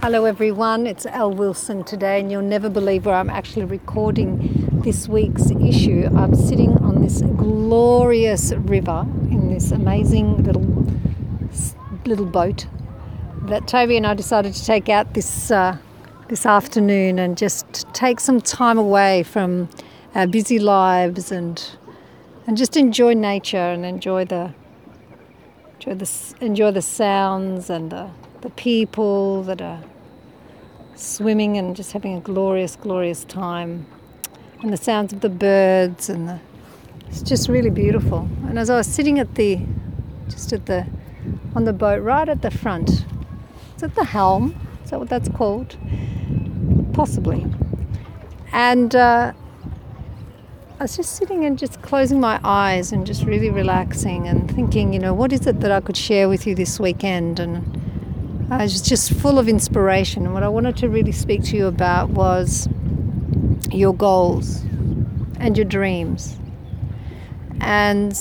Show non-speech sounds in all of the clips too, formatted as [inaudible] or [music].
Hello, everyone. It's Elle Wilson today, and you'll never believe where I'm actually recording this week's issue. I'm sitting on this glorious river in this amazing little little boat that Toby and I decided to take out this uh, this afternoon and just take some time away from our busy lives and and just enjoy nature and enjoy the enjoy the enjoy the sounds and the the people that are swimming and just having a glorious, glorious time, and the sounds of the birds, and the, it's just really beautiful. And as I was sitting at the, just at the, on the boat right at the front, is it the helm? Is that what that's called? Possibly. And uh, I was just sitting and just closing my eyes and just really relaxing and thinking, you know, what is it that I could share with you this weekend? And I was just full of inspiration. And what I wanted to really speak to you about was your goals and your dreams. And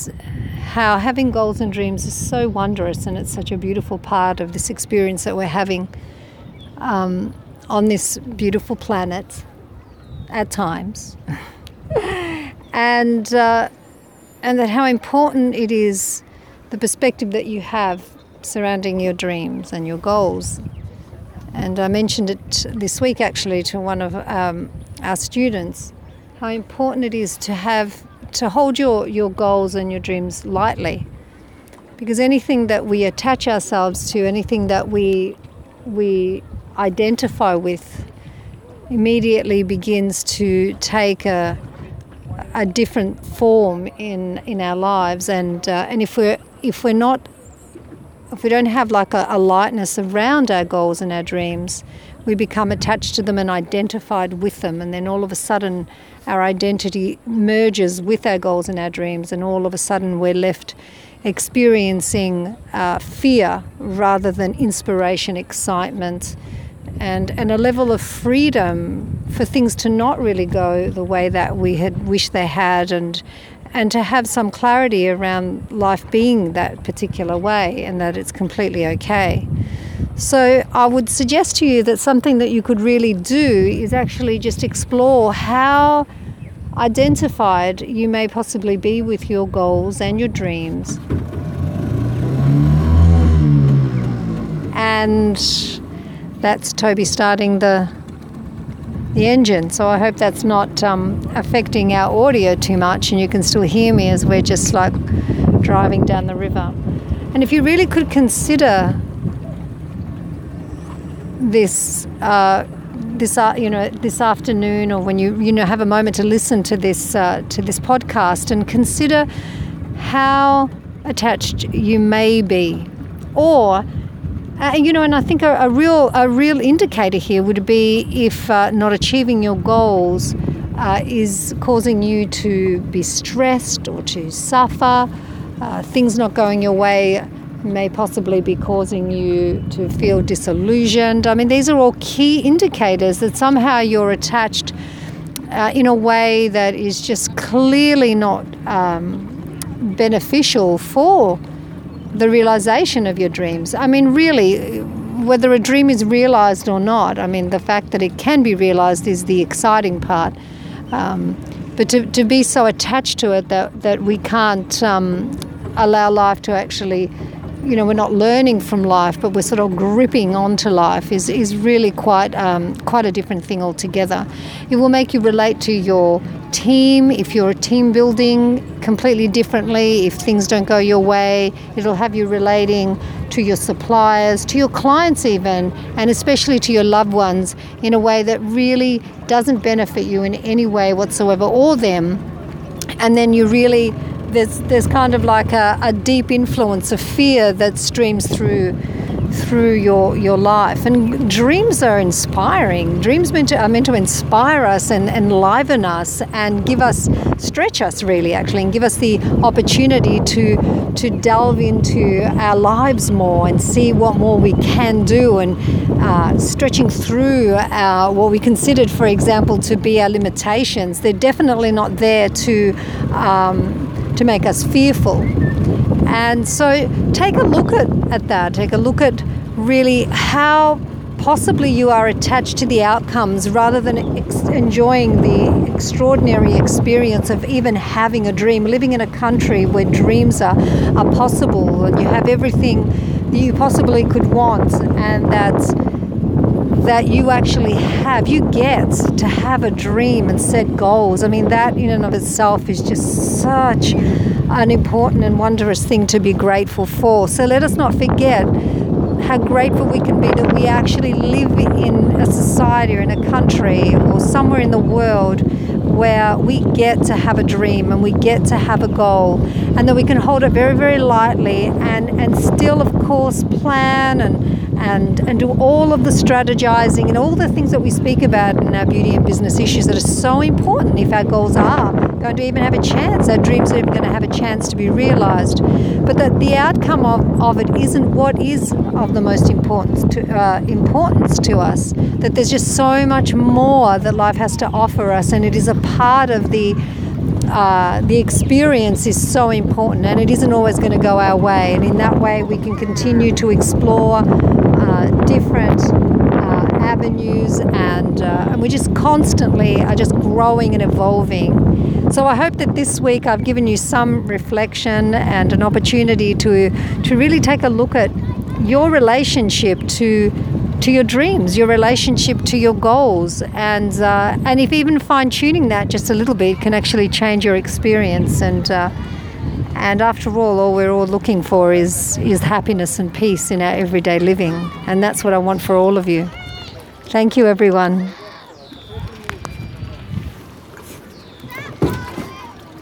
how having goals and dreams is so wondrous and it's such a beautiful part of this experience that we're having um, on this beautiful planet at times. [laughs] and, uh, and that how important it is the perspective that you have surrounding your dreams and your goals. And I mentioned it this week actually to one of um, our students how important it is to have to hold your, your goals and your dreams lightly. Because anything that we attach ourselves to, anything that we we identify with, immediately begins to take a a different form in in our lives. And uh, and if we're if we're not if we don't have like a, a, lightness around our goals and our dreams, we become attached to them and identified with them. And then all of a sudden, our identity merges with our goals and our dreams. And all of a sudden, we're left experiencing uh, fear rather than inspiration, excitement, and, and a level of freedom for things to not really go the way that we had wished they had. And, and to have some clarity around life being that particular way and that it's completely okay. So, I would suggest to you that something that you could really do is actually just explore how identified you may possibly be with your goals and your dreams. And that's Toby starting the the engine. So I hope that's not um, affecting our audio too much and you can still hear me as we're just like driving down the river. And if you really could consider this, uh, this uh, you know this afternoon, or when you you know have a moment to listen to this uh, to this podcast, and consider how attached you may be, or uh, you know, and I think a, a, real a real indicator here would be if uh, not achieving your goals uh, is causing you to be stressed or to suffer. Uh, things not going your way may possibly be causing you to feel disillusioned. I mean, these are all key indicators that somehow you're attached uh, in a way that is just clearly not um, beneficial for the realization of your dreams. I mean, really, whether a dream is realized or not, I mean, the fact that it can be realized is the exciting part. Um, but to, to be so attached to it that, that we can't um, allow life to actually you know, we're not learning from life, but we're sort of gripping onto life is, is really quite, um, quite a different thing altogether. It will make you relate to your team if you're a team building completely differently. If things don't go your way, it'll have you relating to your suppliers, to your clients, even, and especially to your loved ones in a way that really doesn't benefit you in any way whatsoever or them. And then you really there's there's kind of like a, a deep influence of fear that streams through through your your life. And dreams are inspiring. Dreams meant to, are meant to inspire us and enliven us and give us stretch us really actually and give us the opportunity to to delve into our lives more and see what more we can do and uh, stretching through our what we considered, for example, to be our limitations. They're definitely not there to. Um, to make us fearful. And so take a look at, at that. Take a look at really how possibly you are attached to the outcomes rather than ex- enjoying the extraordinary experience of even having a dream, living in a country where dreams are, are possible and you have everything that you possibly could want and that that you actually have you get to have a dream and set goals i mean that in and of itself is just such an important and wondrous thing to be grateful for. So let us not forget how grateful we can be that we actually live in a society or in a country or somewhere in the world where we get to have a dream and we get to have a goal and that we can hold it very very lightly and and still of course plan and and and do all of the strategizing and all the things that we speak about in our beauty and business issues that are so important. If our goals are going to even have a chance our dreams are even going to have a chance to be realized. But that the outcome of, of it isn't what is of the most importance to uh, importance to us. That there's just so much more that life has to offer us and it is a part of the uh, the experience is so important and it isn't always going to go our way. And in that way we can continue to explore different uh, avenues and, uh, and we just constantly are just growing and evolving so I hope that this week I've given you some reflection and an opportunity to to really take a look at your relationship to to your dreams, your relationship to your goals, and uh, and if even fine tuning that just a little bit can actually change your experience. And uh, and after all, all we're all looking for is is happiness and peace in our everyday living, and that's what I want for all of you. Thank you, everyone.